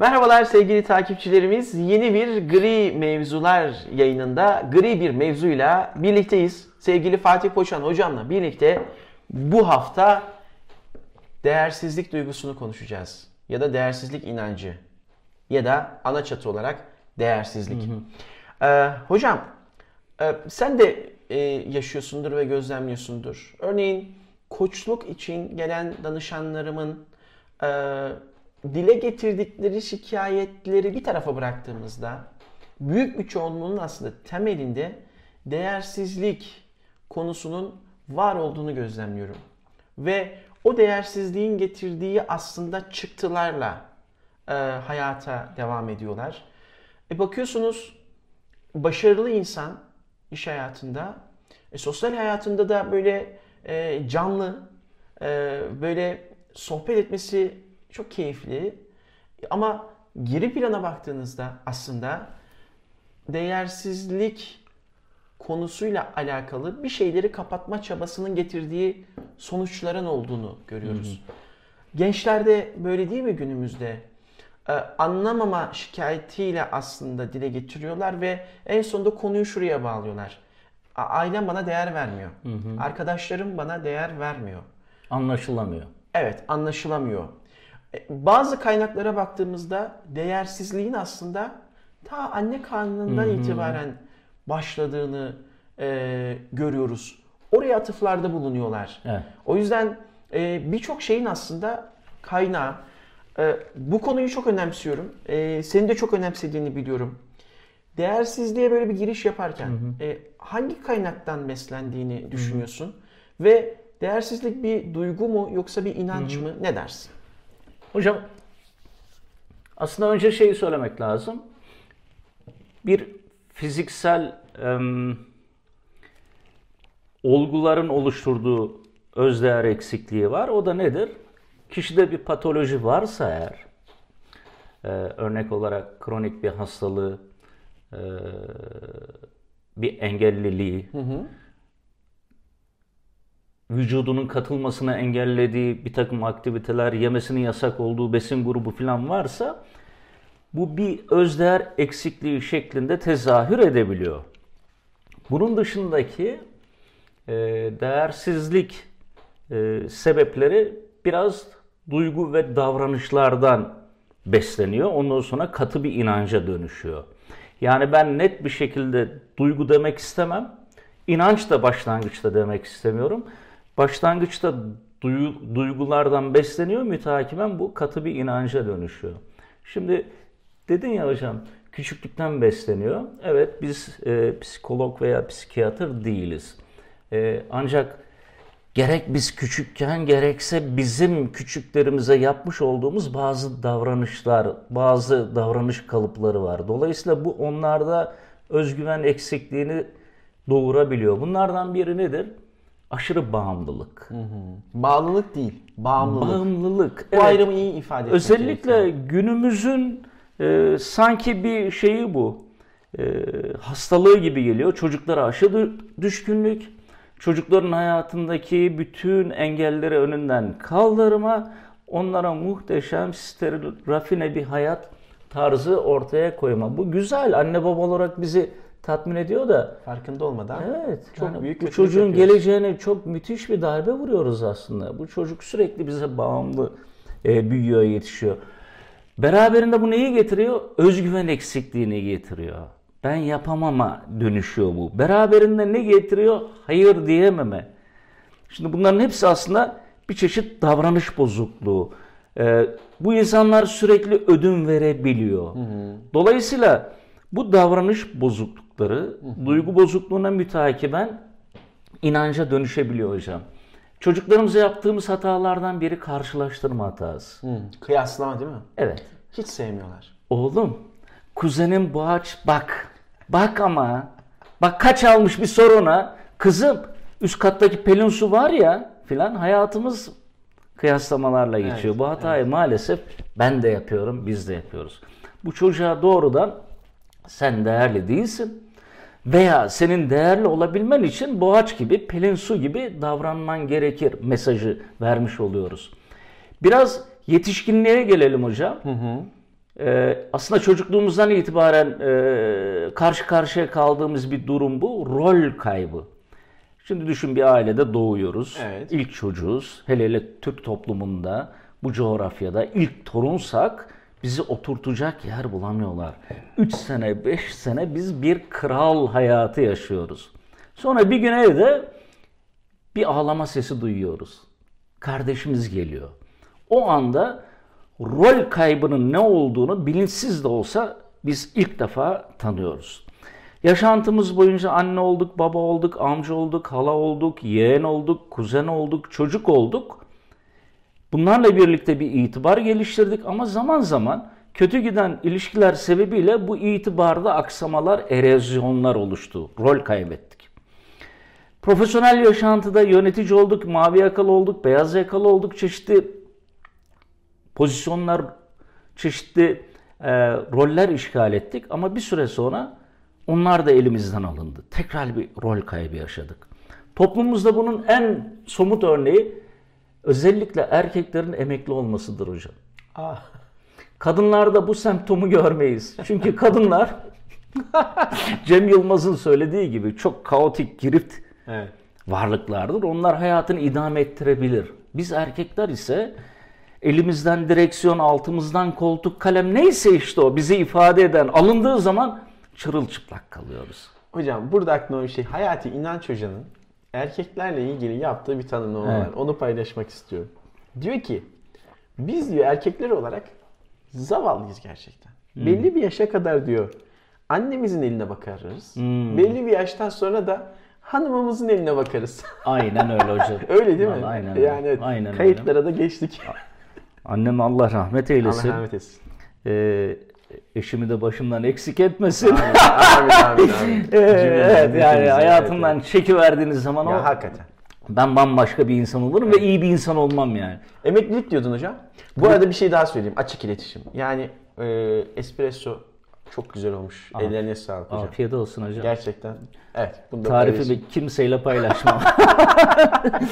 Merhabalar sevgili takipçilerimiz. Yeni bir Gri Mevzular yayınında gri bir mevzuyla birlikteyiz. Sevgili Fatih Poçan hocamla birlikte bu hafta değersizlik duygusunu konuşacağız. Ya da değersizlik inancı. Ya da ana çatı olarak değersizlik. Ee, hocam e, sen de e, yaşıyorsundur ve gözlemliyorsundur. Örneğin koçluk için gelen danışanlarımın e, dile getirdikleri şikayetleri bir tarafa bıraktığımızda büyük bir çoğunluğunun aslında temelinde değersizlik konusunun var olduğunu gözlemliyorum. Ve o değersizliğin getirdiği aslında çıktılarla e, hayata devam ediyorlar. E bakıyorsunuz başarılı insan iş hayatında, e, sosyal hayatında da böyle e, canlı, e, böyle sohbet etmesi çok keyifli. Ama geri plana baktığınızda aslında değersizlik konusuyla alakalı bir şeyleri kapatma çabasının getirdiği sonuçların olduğunu görüyoruz. Gençlerde böyle değil mi günümüzde? Ee, anlamama şikayetiyle aslında dile getiriyorlar ve en sonunda konuyu şuraya bağlıyorlar. Ailem bana değer vermiyor. Arkadaşlarım bana değer vermiyor. Anlaşılamıyor. Evet, anlaşılamıyor. E, Bazı kaynaklara baktığımızda değersizliğin aslında ta anne karnından itibaren başladığını e, görüyoruz. Oraya atıflarda bulunuyorlar. Evet. O yüzden e, birçok şeyin aslında kaynağı. E, bu konuyu çok önemsiyorum. E, senin de çok önemsediğini biliyorum. Değersizliğe böyle bir giriş yaparken e, hangi kaynaktan beslendiğini düşünüyorsun? Ve değersizlik bir duygu mu yoksa bir inanç mı? Ne dersin? Hocam aslında önce şeyi söylemek lazım. Bir fiziksel em, olguların oluşturduğu özdeğer eksikliği var. O da nedir? Kişide bir patoloji varsa eğer, e, örnek olarak kronik bir hastalığı, e, bir engelliliği, vücudunun katılmasına engellediği bir takım aktiviteler, yemesinin yasak olduğu besin grubu falan varsa bu bir özdeğer eksikliği şeklinde tezahür edebiliyor. Bunun dışındaki e, değersizlik e, sebepleri biraz duygu ve davranışlardan besleniyor. Ondan sonra katı bir inanca dönüşüyor. Yani ben net bir şekilde duygu demek istemem. İnanç da başlangıçta demek istemiyorum. Başlangıçta duygulardan besleniyor, mütakiben bu katı bir inanca dönüşüyor. Şimdi dedin ya hocam, küçüklükten besleniyor. Evet biz e, psikolog veya psikiyatr değiliz. E, ancak gerek biz küçükken gerekse bizim küçüklerimize yapmış olduğumuz bazı davranışlar, bazı davranış kalıpları var. Dolayısıyla bu onlarda özgüven eksikliğini doğurabiliyor. Bunlardan biri nedir? Aşırı bağımlılık. Bağlılık değil, bağımlılık. Bağımlılık. Bu evet. ayrımı iyi ifade etmek Özellikle gerekiyor. günümüzün e, sanki bir şeyi bu. E, hastalığı gibi geliyor. Çocuklara aşı düşkünlük, çocukların hayatındaki bütün engelleri önünden kaldırma, onlara muhteşem, steril, rafine bir hayat tarzı ortaya koyma. Bu güzel. Anne baba olarak bizi tatmin ediyor da farkında olmadan Evet. çok yani büyük bu çocuğun yapıyoruz. geleceğine çok müthiş bir darbe vuruyoruz aslında. Bu çocuk sürekli bize bağımlı e, büyüyor, yetişiyor. Beraberinde bu neyi getiriyor? Özgüven eksikliğini getiriyor. Ben yapamama dönüşüyor bu. Beraberinde ne getiriyor? Hayır diyememe. Şimdi bunların hepsi aslında bir çeşit davranış bozukluğu. Ee, bu insanlar sürekli ödün verebiliyor. Dolayısıyla bu davranış bozuklukları duygu bozukluğuna mütakiben inanca dönüşebiliyor hocam. Çocuklarımıza yaptığımız hatalardan biri karşılaştırma hatası. Hı, kıyaslama değil mi? Evet. Hiç sevmiyorlar. Oğlum, kuzenim Boğaç bak. Bak ama. Bak kaç almış bir soruna. Kızım, üst kattaki pelin su var ya filan hayatımız kıyaslamalarla geçiyor. Bu hatayı maalesef ben de yapıyorum, biz de yapıyoruz. Bu çocuğa doğrudan sen değerli değilsin veya senin değerli olabilmen için boğaç gibi, pelin su gibi davranman gerekir mesajı vermiş oluyoruz. Biraz yetişkinliğe gelelim hocam. Ee, aslında çocukluğumuzdan itibaren e, karşı karşıya kaldığımız bir durum bu. Rol kaybı. Şimdi düşün bir ailede doğuyoruz. Evet. İlk çocuğuz. Hele hele Türk toplumunda bu coğrafyada ilk torunsak bizi oturtacak yer bulamıyorlar. 3 sene, 5 sene biz bir kral hayatı yaşıyoruz. Sonra bir gün evde bir ağlama sesi duyuyoruz. Kardeşimiz geliyor. O anda rol kaybının ne olduğunu bilinçsiz de olsa biz ilk defa tanıyoruz. Yaşantımız boyunca anne olduk, baba olduk, amca olduk, hala olduk, yeğen olduk, kuzen olduk, çocuk olduk. Bunlarla birlikte bir itibar geliştirdik ama zaman zaman kötü giden ilişkiler sebebiyle bu itibarda aksamalar, erozyonlar oluştu. Rol kaybettik. Profesyonel yaşantıda yönetici olduk, mavi yakalı olduk, beyaz yakalı olduk, çeşitli pozisyonlar, çeşitli e, roller işgal ettik ama bir süre sonra onlar da elimizden alındı. Tekrar bir rol kaybı yaşadık. Toplumumuzda bunun en somut örneği özellikle erkeklerin emekli olmasıdır hocam. Ah. Kadınlarda bu semptomu görmeyiz. Çünkü kadınlar Cem Yılmaz'ın söylediği gibi çok kaotik, girift Evet. varlıklardır. Onlar hayatını idame ettirebilir. Biz erkekler ise elimizden direksiyon, altımızdan koltuk, kalem neyse işte o bizi ifade eden alındığı zaman çırılçıplak kalıyoruz. Hocam burada aklıma bir şey. Hayati İnanç Hoca'nın erkeklerle ilgili yaptığı bir tanımlama Evet. var. Onu paylaşmak istiyorum. Diyor ki biz diyor erkekler olarak zavallıyız gerçekten. Belli bir yaşa kadar diyor annemizin eline bakarız. Belli bir yaştan sonra da hanımımızın eline bakarız. Aynen öyle hocam. öyle değil mi? Vallahi Aynen öyle. yani evet, Aynen öyle. kayıtlara da geçtik. Annem Allah rahmet eylesin. Allah rahmet etsin. Ee, eşimi de başımdan eksik etmesin. Amin amin amin. amin. evet yani hayatımdan evet, çekiverdiğiniz zaman evet. o Ya hakikaten. ben bambaşka bir insan olurum ve iyi bir insan olmam yani. Emeklilik diyordun hocam. Bu arada bir şey daha söyleyeyim. Açık iletişim. Yani e, espresso çok güzel olmuş. Ellerine sağlık hocam. Afiyet olsun hocam. Gerçekten. Evet. Bunu da paylaşayım. Tarifimi kimseyle paylaşmam.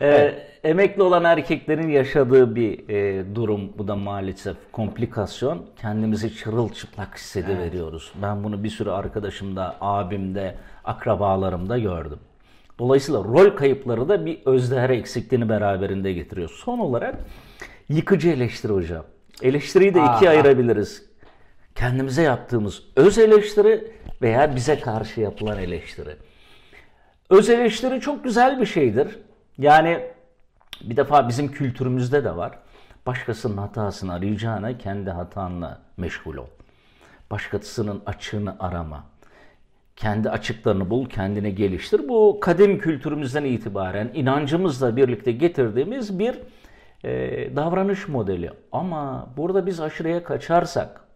Ee, Emekli olan erkeklerin yaşadığı bir e, durum bu da maalesef komplikasyon. Kendimizi çırılçıplak hissediveriyoruz. Ben bunu bir sürü arkadaşımda, abimde, akrabalarımda gördüm. Dolayısıyla rol kayıpları da bir özdeğer eksikliğini beraberinde getiriyor. Son olarak yıkıcı eleştiri hocam. Eleştiriyi de ikiye Aha. ayırabiliriz. Kendimize yaptığımız öz eleştiri veya bize karşı yapılan eleştiri. Öz eleştiri çok güzel bir şeydir. Yani bir defa bizim kültürümüzde de var. Başkasının hatasını arayacağına kendi hatanla meşgul ol. Başkasının açığını arama. Kendi açıklarını bul, kendini geliştir. Bu kadim kültürümüzden itibaren inancımızla birlikte getirdiğimiz bir e, davranış modeli. Ama burada biz aşırıya kaçarsak,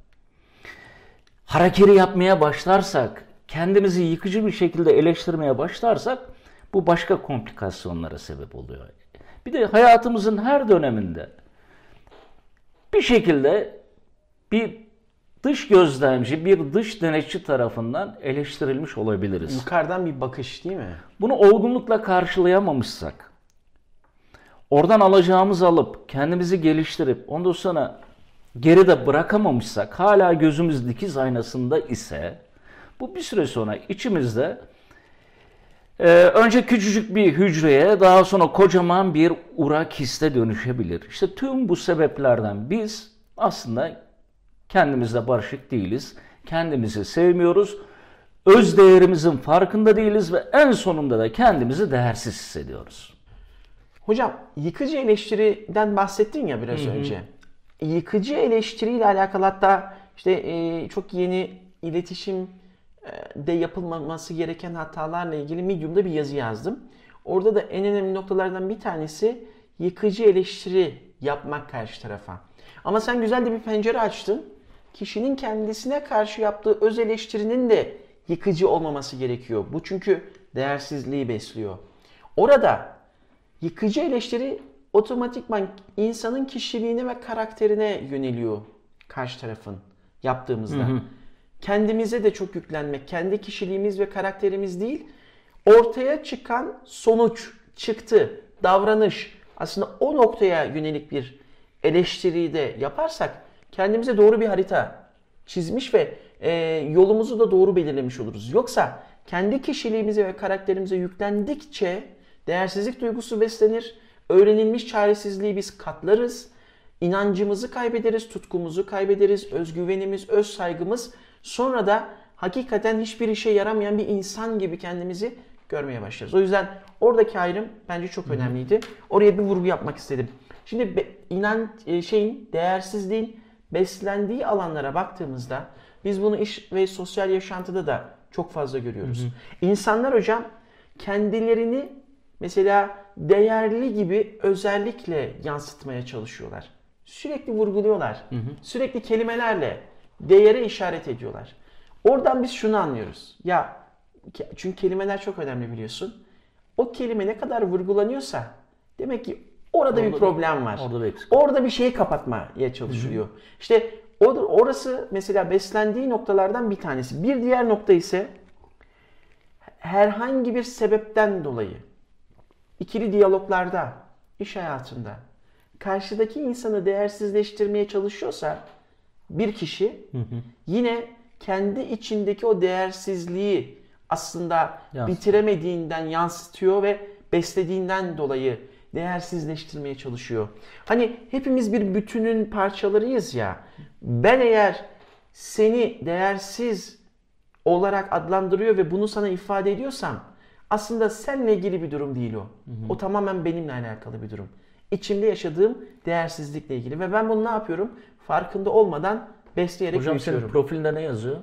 hareketi yapmaya başlarsak, kendimizi yıkıcı bir şekilde eleştirmeye başlarsak bu başka komplikasyonlara sebep oluyor. Bir de hayatımızın her döneminde bir şekilde bir dış gözlemci, bir dış denetçi tarafından eleştirilmiş olabiliriz. Yukarıdan bir bakış değil mi? Bunu olgunlukla karşılayamamışsak, oradan alacağımızı alıp kendimizi geliştirip ondan sonra geride bırakamamışsak, hala gözümüz dikiz aynasında ise bu bir süre sonra içimizde e, önce küçücük bir hücreye daha sonra kocaman bir urak hisse dönüşebilir. İşte tüm bu sebeplerden biz aslında kendimizle barışık değiliz. Kendimizi sevmiyoruz. Öz değerimizin farkında değiliz ve en sonunda da kendimizi değersiz hissediyoruz. Hocam yıkıcı eleştiriden bahsettin ya biraz önce. Yıkıcı eleştiriyle alakalı hatta işte e, çok yeni iletişim e, de yapılmaması gereken hatalarla ilgili Medium'da bir yazı yazdım. Orada da en önemli noktalardan bir tanesi yıkıcı eleştiri yapmak karşı tarafa. Ama sen güzel de bir pencere açtın. Kişinin kendisine karşı yaptığı öz eleştirinin de yıkıcı olmaması gerekiyor. Bu çünkü değersizliği besliyor. Orada Yıkıcı eleştiri otomatikman insanın kişiliğine ve karakterine yöneliyor karşı tarafın yaptığımızda. Kendimize de çok yüklenmek, kendi kişiliğimiz ve karakterimiz değil, ortaya çıkan sonuç, çıktı, davranış aslında o noktaya yönelik bir eleştiriyi de yaparsak kendimize doğru bir harita çizmiş ve e, yolumuzu da doğru belirlemiş oluruz. Yoksa kendi kişiliğimize ve karakterimize yüklendikçe değersizlik duygusu beslenir. Öğrenilmiş çaresizliği biz katlarız. inancımızı kaybederiz, tutkumuzu kaybederiz, özgüvenimiz, öz saygımız. Sonra da hakikaten hiçbir işe yaramayan bir insan gibi kendimizi görmeye başlarız. O yüzden oradaki ayrım bence çok önemliydi. Oraya bir vurgu yapmak istedim. Şimdi be, inan e, şeyin değersizliğin beslendiği alanlara baktığımızda biz bunu iş ve sosyal yaşantıda da çok fazla görüyoruz. Hı hı. İnsanlar hocam kendilerini mesela değerli gibi özellikle yansıtmaya çalışıyorlar. Sürekli vurguluyorlar. Hı hı. Sürekli kelimelerle değere işaret ediyorlar. Oradan biz şunu anlıyoruz. Ya çünkü kelimeler çok önemli biliyorsun. O kelime ne kadar vurgulanıyorsa demek ki orada, orada bir problem var. Orada bir, orada bir şeyi kapatmaya çalışılıyor. Hı hı. İşte orası mesela beslendiği noktalardan bir tanesi. Bir diğer nokta ise herhangi bir sebepten dolayı ikili diyaloglarda, iş hayatında karşıdaki insanı değersizleştirmeye çalışıyorsa bir kişi hı hı. yine kendi içindeki o değersizliği aslında Yansıtıyor. bitiremediğinden yansıtıyor ve beslediğinden dolayı değersizleştirmeye çalışıyor. Hani hepimiz bir bütünün parçalarıyız ya. Ben eğer seni değersiz olarak adlandırıyor ve bunu sana ifade ediyorsam aslında seninle ilgili bir durum değil o. Hı hı. O tamamen benimle alakalı bir durum. İçimde yaşadığım değersizlikle ilgili ve ben bunu ne yapıyorum? Farkında olmadan besleyerek Hocam senin profilinde ne yazıyor?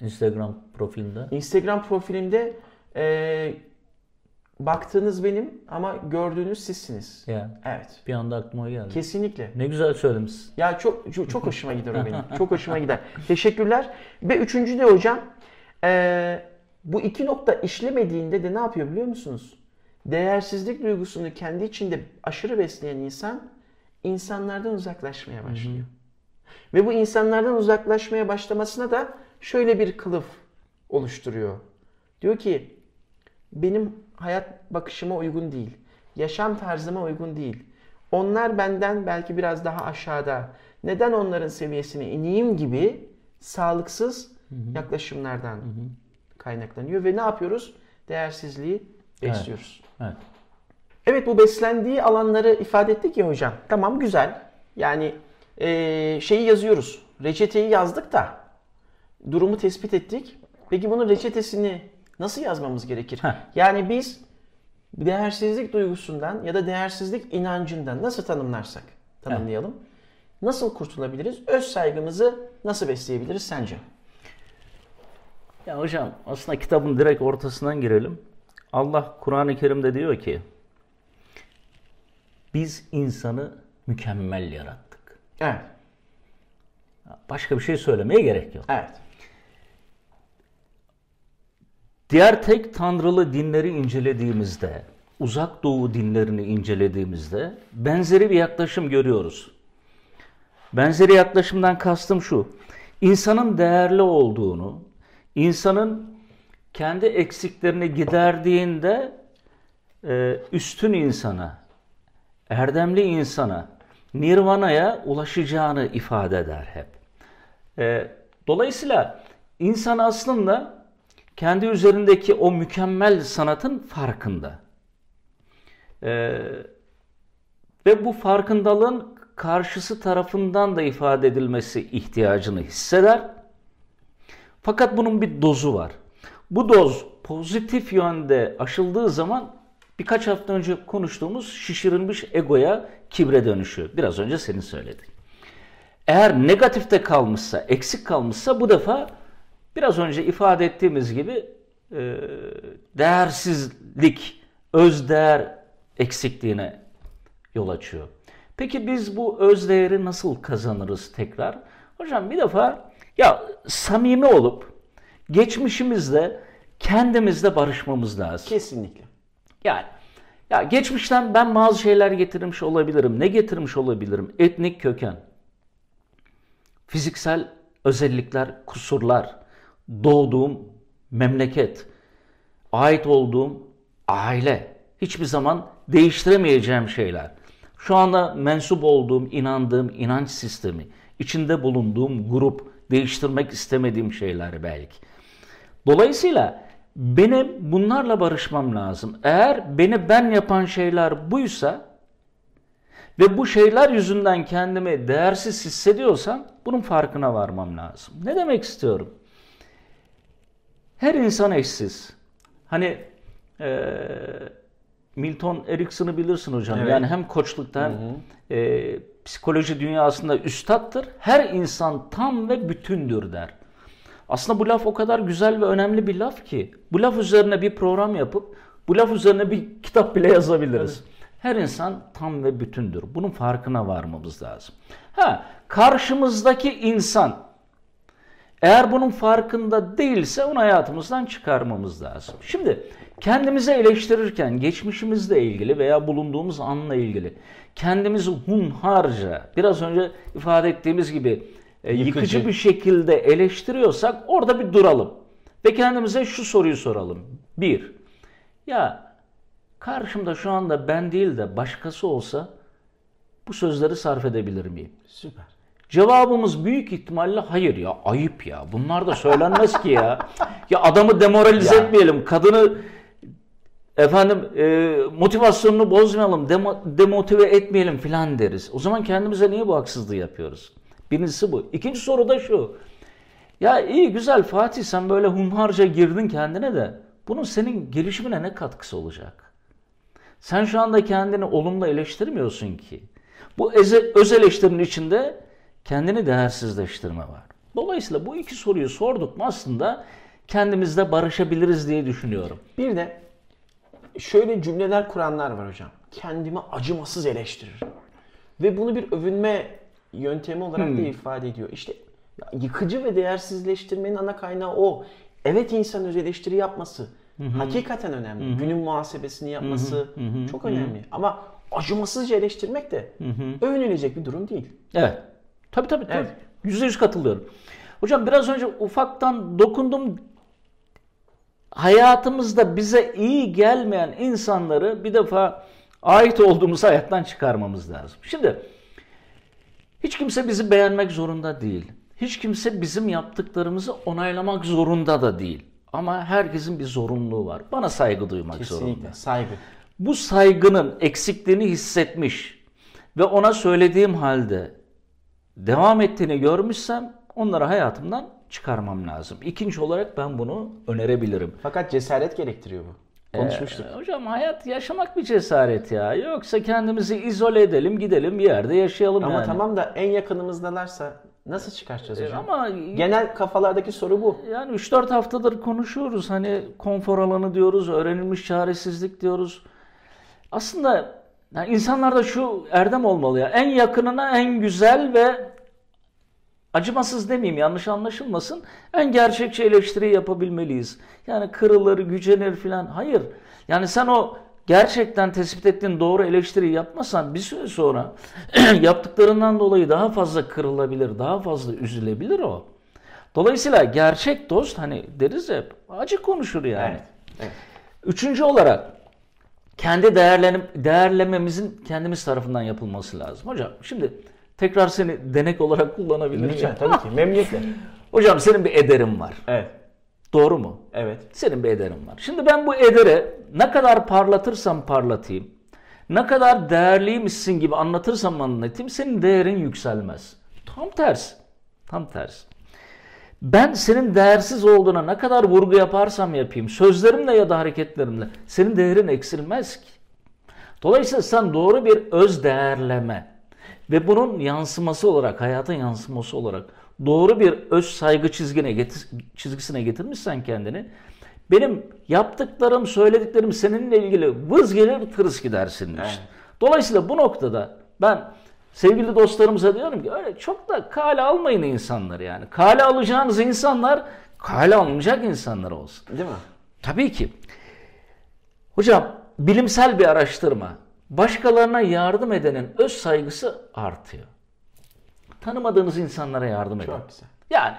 Instagram profilinde. Instagram profilimde e, baktığınız benim ama gördüğünüz sizsiniz. Ya. Evet. Bir anda aklıma geldi. Kesinlikle. Ne güzel söylemişsin. Ya çok çok, çok hoşuma gider o benim. Çok hoşuma gider. Teşekkürler. Ve üçüncü de hocam e, bu iki nokta işlemediğinde de ne yapıyor biliyor musunuz? Değersizlik duygusunu kendi içinde aşırı besleyen insan insanlardan uzaklaşmaya başlıyor. Hı hı. Ve bu insanlardan uzaklaşmaya başlamasına da şöyle bir kılıf oluşturuyor. Diyor ki benim hayat bakışıma uygun değil. Yaşam tarzıma uygun değil. Onlar benden belki biraz daha aşağıda. Neden onların seviyesine ineyim gibi sağlıksız hı hı. yaklaşımlardan hı hı. Kaynaklanıyor ve ne yapıyoruz? Değersizliği besliyoruz. Evet. evet. Evet bu beslendiği alanları ifade ettik ya hocam. Tamam güzel. Yani e, şeyi yazıyoruz. Reçeteyi yazdık da durumu tespit ettik. Peki bunun reçetesini nasıl yazmamız gerekir? Heh. Yani biz değersizlik duygusundan ya da değersizlik inancından nasıl tanımlarsak tanımlayalım. Heh. Nasıl kurtulabiliriz? Öz saygımızı nasıl besleyebiliriz sence? Ya hocam aslında kitabın direkt ortasından girelim. Allah Kur'an-ı Kerim'de diyor ki biz insanı mükemmel yarattık. Evet. Başka bir şey söylemeye gerek yok. Evet. Diğer tek tanrılı dinleri incelediğimizde, uzak doğu dinlerini incelediğimizde benzeri bir yaklaşım görüyoruz. Benzeri yaklaşımdan kastım şu. İnsanın değerli olduğunu, insanın kendi eksiklerini giderdiğinde e, üstün insana, erdemli insana, nirvanaya ulaşacağını ifade eder hep. E, dolayısıyla insan aslında kendi üzerindeki o mükemmel sanatın farkında. Ee, ve bu farkındalığın karşısı tarafından da ifade edilmesi ihtiyacını hisseder. Fakat bunun bir dozu var. Bu doz pozitif yönde aşıldığı zaman birkaç hafta önce konuştuğumuz şişirilmiş egoya kibre dönüşüyor. Biraz önce senin söyledin. Eğer negatifte kalmışsa, eksik kalmışsa bu defa biraz önce ifade ettiğimiz gibi e, değersizlik, özdeğer eksikliğine yol açıyor. Peki biz bu özdeğeri nasıl kazanırız tekrar? Hocam bir defa ya samimi olup geçmişimizle kendimizle barışmamız lazım. Kesinlikle. Yani ya geçmişten ben bazı şeyler getirmiş olabilirim. Ne getirmiş olabilirim? Etnik köken, fiziksel özellikler, kusurlar, doğduğum memleket, ait olduğum aile hiçbir zaman değiştiremeyeceğim şeyler. Şu anda mensup olduğum, inandığım inanç sistemi, içinde bulunduğum grup, değiştirmek istemediğim şeyler belki. Dolayısıyla benim bunlarla barışmam lazım. Eğer beni ben yapan şeyler buysa ve bu şeyler yüzünden kendimi değersiz hissediyorsam bunun farkına varmam lazım. Ne demek istiyorum? Her insan eşsiz. Hani e, Milton Erickson'ı bilirsin hocam. Evet. Yani hem koçlukta hem e, psikoloji dünyasında üstattır. Her insan tam ve bütündür der. Aslında bu laf o kadar güzel ve önemli bir laf ki bu laf üzerine bir program yapıp bu laf üzerine bir kitap bile yazabiliriz. Her insan tam ve bütündür. Bunun farkına varmamız lazım. Ha, karşımızdaki insan eğer bunun farkında değilse onu hayatımızdan çıkarmamız lazım. Şimdi kendimizi eleştirirken geçmişimizle ilgili veya bulunduğumuz anla ilgili kendimizi hunharca biraz önce ifade ettiğimiz gibi e, yıkıcı. Yıkıcı. bir şekilde eleştiriyorsak orada bir duralım. Ve kendimize şu soruyu soralım. Bir, ya karşımda şu anda ben değil de başkası olsa bu sözleri sarf edebilir miyim? Süper. Cevabımız büyük ihtimalle hayır ya ayıp ya. Bunlar da söylenmez ki ya. Ya adamı demoralize Ya. etmeyelim. Kadını efendim e, motivasyonunu bozmayalım, demo- demotive etmeyelim filan deriz. O zaman kendimize niye bu haksızlığı yapıyoruz? Birincisi bu. İkinci soru da şu. Ya iyi güzel Fatih sen böyle hunharca girdin kendine de bunun senin gelişimine ne katkısı olacak? Sen şu anda kendini olumlu eleştirmiyorsun ki. Bu eze- öz eleştirinin içinde kendini değersizleştirme var. Dolayısıyla bu iki soruyu sorduk mu aslında kendimizle barışabiliriz diye düşünüyorum. Bir de şöyle cümleler kuranlar var hocam. Kendimi acımasız eleştiririm. Ve bunu bir övünme yöntemi olarak da ifade ediyor. İşte yıkıcı ve değersizleştirmenin ana kaynağı o. Evet insan öz eleştiri yapması hakikaten önemli. Günün muhasebesini yapması çok önemli. Ama acımasızca eleştirmek de övünülecek bir durum değil. Evet. Tabii tabii. tabii. Evet. Yüzde yüz katılıyorum. Hocam biraz önce ufaktan dokundum. Hayatımızda bize iyi gelmeyen insanları bir defa ait olduğumuz hayattan çıkarmamız lazım. Şimdi hiç kimse bizi beğenmek zorunda değil. Hiç kimse bizim yaptıklarımızı onaylamak zorunda da değil. Ama herkesin bir zorunluluğu var. Bana saygı duymak zorunda. Kesinlikle. Saygı. Bu saygının eksikliğini hissetmiş ve ona söylediğim halde devam ettiğini görmüşsem onları hayatımdan çıkarmam lazım. İkinci olarak ben bunu önerebilirim. Fakat cesaret gerektiriyor bu. Konuşmuştuk. Ee, hocam hayat yaşamak bir cesaret ya. Yoksa kendimizi izole edelim, gidelim bir yerde yaşayalım Ama yani. tamam da en yakınımızdalarsa nasıl çıkartacağız Ee, hocam? Ama Genel kafalardaki soru bu. yani 3-4 haftadır konuşuyoruz. Hani konfor alanı diyoruz, öğrenilmiş çaresizlik diyoruz. Aslında yani insanlarda şu erdem olmalı ya. En yakınına en güzel ve acımasız demeyeyim yanlış anlaşılmasın. En gerçekçi eleştiri yapabilmeliyiz. Yani kırılır, gücenir filan. Hayır. Yani sen o gerçekten tespit ettiğin doğru eleştiriyi yapmasan bir süre sonra yaptıklarından dolayı daha fazla kırılabilir, daha fazla üzülebilir o. Dolayısıyla gerçek dost hani deriz hep acı konuşur yani. Evet. evet. Üçüncü olarak kendi değerlenip, değerlememizin kendimiz tarafından yapılması lazım. Hocam şimdi tekrar seni denek olarak kullanabilir miyim? Lütfen tabii ki. Memnuniyetle. Hocam senin bir ederin var. Evet. Doğru mu? Evet. Senin bir ederin var. Şimdi ben bu edere ne kadar parlatırsam parlatayım, ne kadar değerliymişsin gibi anlatırsam anlatayım, senin değerin yükselmez. Tam tersi. Tam tersi. Ben senin değersiz olduğuna ne kadar vurgu yaparsam yapayım, sözlerimle ya da hareketlerimle senin değerin eksilmez ki. Dolayısıyla sen doğru bir öz değerleme ve bunun yansıması olarak, hayatın yansıması olarak doğru bir öz saygı çizgine getir, çizgisine getirmişsen kendini, benim yaptıklarım, söylediklerim seninle ilgili vız gelir tırıs gidersin işte. Evet. Dolayısıyla bu noktada ben sevgili dostlarımıza diyorum ki öyle çok da kale almayın insanları yani. Kale alacağınız insanlar kale alınacak insanlar olsun. Değil mi? Tabii ki. Hocam bilimsel bir araştırma. Başkalarına yardım edenin öz saygısı artıyor. Tanımadığınız insanlara yardım edin. Çok güzel. Yani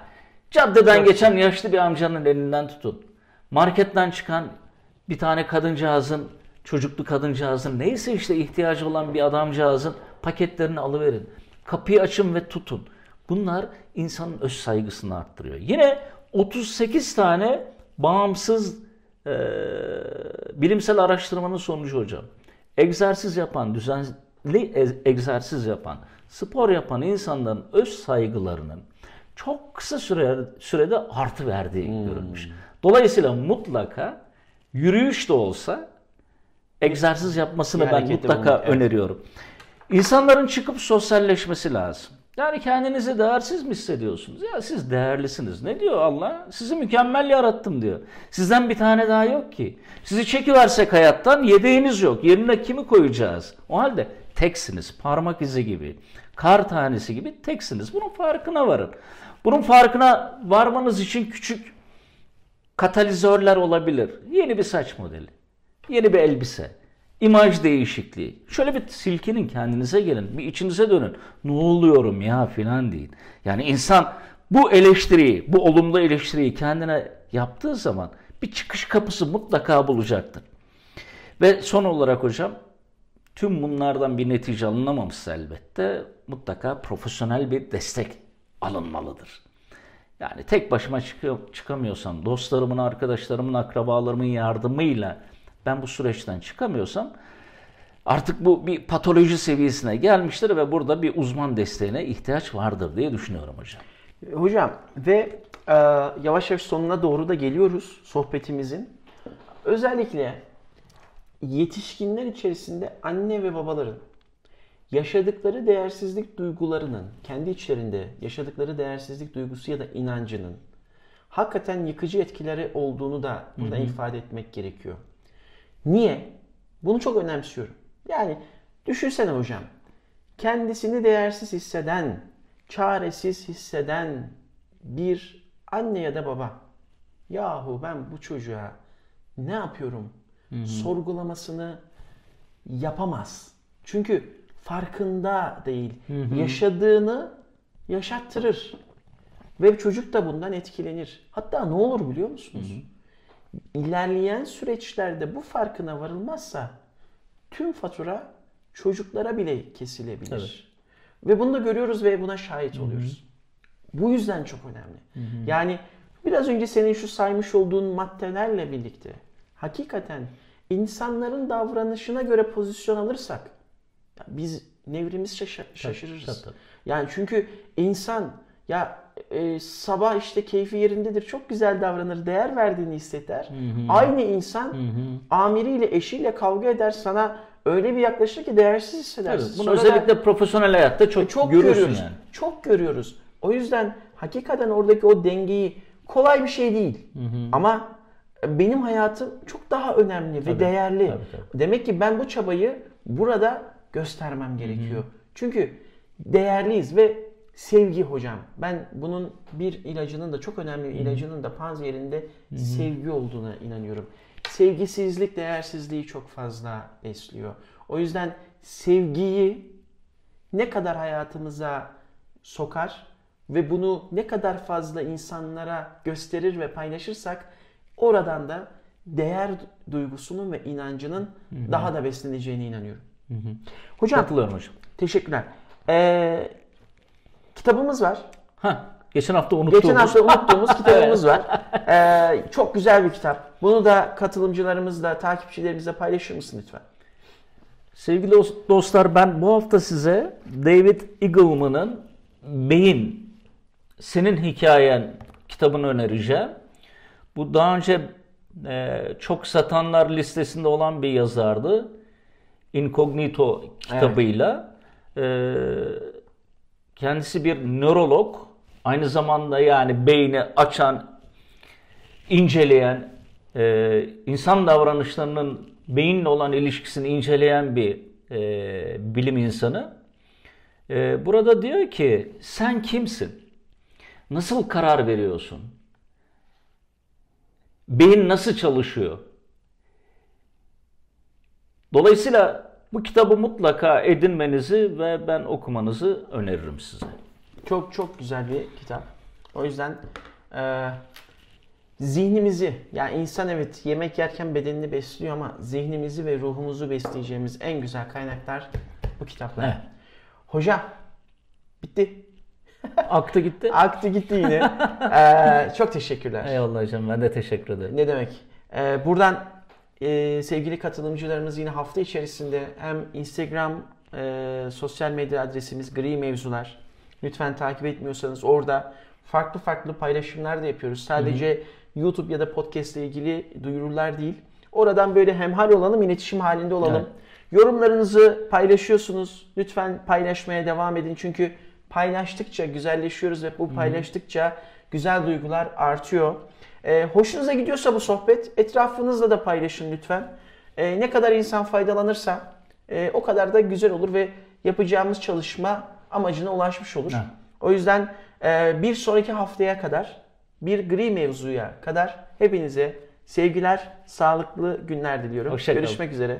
caddeden geçen yaşlı bir amcanın elinden tutun. Marketten çıkan bir tane kadıncağızın, çocuklu kadıncağızın, neyse işte ihtiyacı olan bir adamcağızın paketlerini alıverin. Kapıyı açın ve tutun. Bunlar insanın öz saygısını arttırıyor. Yine 38 tane bağımsız e, bilimsel araştırmanın sonucu hocam. Egzersiz yapan, düzenli egzersiz yapan, spor yapan insanların öz saygılarının çok kısa süre, sürede artı verdiği görülmüş. Dolayısıyla mutlaka yürüyüş de olsa egzersiz yapmasını Bir ben mutlaka bulmak, evet. öneriyorum. İnsanların çıkıp sosyalleşmesi lazım. Yani kendinizi değersiz mi hissediyorsunuz? Ya siz değerlisiniz. Ne diyor Allah? Sizi mükemmel yarattım diyor. Sizden bir tane daha yok ki. Sizi çekiversek hayattan yedeğiniz yok. Yerine kimi koyacağız? O halde teksiniz. Parmak izi gibi. Kar tanesi gibi teksiniz. Bunun farkına varın. Bunun farkına varmanız için küçük katalizörler olabilir. Yeni bir saç modeli, yeni bir elbise, imaj değişikliği. Şöyle bir silkinin kendinize gelin, bir içinize dönün. Ne oluyorum ya filan deyin. Yani insan bu eleştiriyi, bu olumlu eleştiriyi kendine yaptığı zaman bir çıkış kapısı mutlaka bulacaktır. Ve son olarak hocam tüm bunlardan bir netice alınamamışsa elbette mutlaka profesyonel bir destek alınmalıdır. Yani tek başıma çıkıyor, çıkamıyorsam, dostlarımın, arkadaşlarımın, akrabalarımın yardımıyla ben bu süreçten çıkamıyorsam artık bu bir patoloji seviyesine gelmiştir ve burada bir uzman desteğine ihtiyaç vardır diye düşünüyorum hocam. Hocam ve e, yavaş yavaş sonuna doğru da geliyoruz sohbetimizin. Özellikle yetişkinler içerisinde anne ve babaların yaşadıkları değersizlik duygularının, kendi içlerinde yaşadıkları değersizlik duygusu ya da inancının hakikaten yıkıcı etkileri olduğunu da burada ifade etmek gerekiyor. Niye? Bunu çok önemsiyorum. Yani düşünsene hocam. Kendisini değersiz hisseden, çaresiz hisseden bir anne ya da baba. Yahu ben bu çocuğa ne yapıyorum? Sorgulamasını yapamaz. Çünkü farkında değil. Yaşadığını yaşattırır. Ve çocuk da bundan etkilenir. Hatta ne olur biliyor musunuz? İlerleyen süreçlerde bu farkına varılmazsa tüm fatura çocuklara bile kesilebilir. Ve bunu da görüyoruz ve buna şahit oluyoruz. Bu yüzden çok önemli. Yani biraz önce senin şu saymış olduğun maddelerle birlikte hakikaten insanların davranışına göre pozisyon alırsak biz nevrimiz şaşırırız. tabii, tabii. Yani çünkü insan ya e, sabah işte keyfi yerindedir, çok güzel davranır, değer verdiğini hisseder. Aynı insan amiriyle, eşiyle kavga eder sana öyle bir yaklaşır ki değersiz hissedersin. Evet, bunu Sonra da- özellikle profesyonel hayatta çok, çok görürsün görüyoruz. yani. Çok görüyoruz. O yüzden hakikaten oradaki o dengeyi kolay bir şey değil. Ama benim hayatım çok daha önemli ve değerli. tabii, tabii. Demek ki ben bu çabayı burada göstermem gerekiyor. Çünkü değerliyiz ve sevgi hocam. Ben bunun bir ilacının da çok önemli bir ilacının da panzehirinde sevgi olduğuna inanıyorum. Sevgisizlik değersizliği çok fazla besliyor. O yüzden sevgiyi ne kadar hayatımıza sokar ve bunu ne kadar fazla insanlara gösterir ve paylaşırsak oradan da değer duygusunun ve inancının daha da besleneceğine inanıyorum. Hocam Katılıyorum hocam. teşekkürler. Ee, kitabımız var. Ha, geçen hafta unuttuğumuz. Geçen hafta unuttuğumuz kitabımız var. Ee, çok güzel bir kitap. Bunu da katılımcılarımızla, takipçilerimizle paylaşır mısın lütfen? Sevgili dost- dostlar ben bu hafta size David Eagleman'ın Beyin Senin Hikayen kitabını önereceğim. Bu daha önce e, çok satanlar listesinde olan bir yazardı. Incognito kitabıyla. E, kendisi bir nörolog. Aynı zamanda yani beyni açan, inceleyen, e, insan davranışlarının beyinle olan ilişkisini inceleyen bir e, bilim insanı. E, burada diyor ki sen kimsin? Nasıl karar veriyorsun? Beyin nasıl çalışıyor? Dolayısıyla bu kitabı mutlaka edinmenizi ve ben okumanızı öneririm size. Çok çok güzel bir kitap. O yüzden e, zihnimizi, yani insan evet yemek yerken bedenini besliyor ama zihnimizi ve ruhumuzu besleyeceğimiz en güzel kaynaklar bu kitaplar. Evet. Hocam, bitti. Aktı gitti. Aktı gitti yine. Ee, çok teşekkürler. Eyvallah hocam ben de teşekkür ederim. Ne demek? Ee, buradan e, sevgili katılımcılarımız yine hafta içerisinde hem Instagram e, sosyal medya adresimiz Gri Mevzular. Lütfen takip etmiyorsanız orada farklı farklı paylaşımlar da yapıyoruz. Sadece YouTube ya da podcast ile ilgili duyurular değil. Oradan böyle hemhal olalım, iletişim halinde olalım. Evet. Yorumlarınızı paylaşıyorsunuz. Lütfen paylaşmaya devam edin. Çünkü paylaştıkça güzelleşiyoruz ve bu paylaştıkça güzel duygular artıyor. Ee, hoşunuza gidiyorsa bu sohbet etrafınızla da paylaşın lütfen. Ee, ne kadar insan faydalanırsa e, o kadar da güzel olur ve yapacağımız çalışma amacına ulaşmış olur. Evet. O yüzden e, bir sonraki haftaya kadar bir gri mevzuya kadar hepinize sevgiler, sağlıklı günler diliyorum. Hoşça kalın. Görüşmek üzere.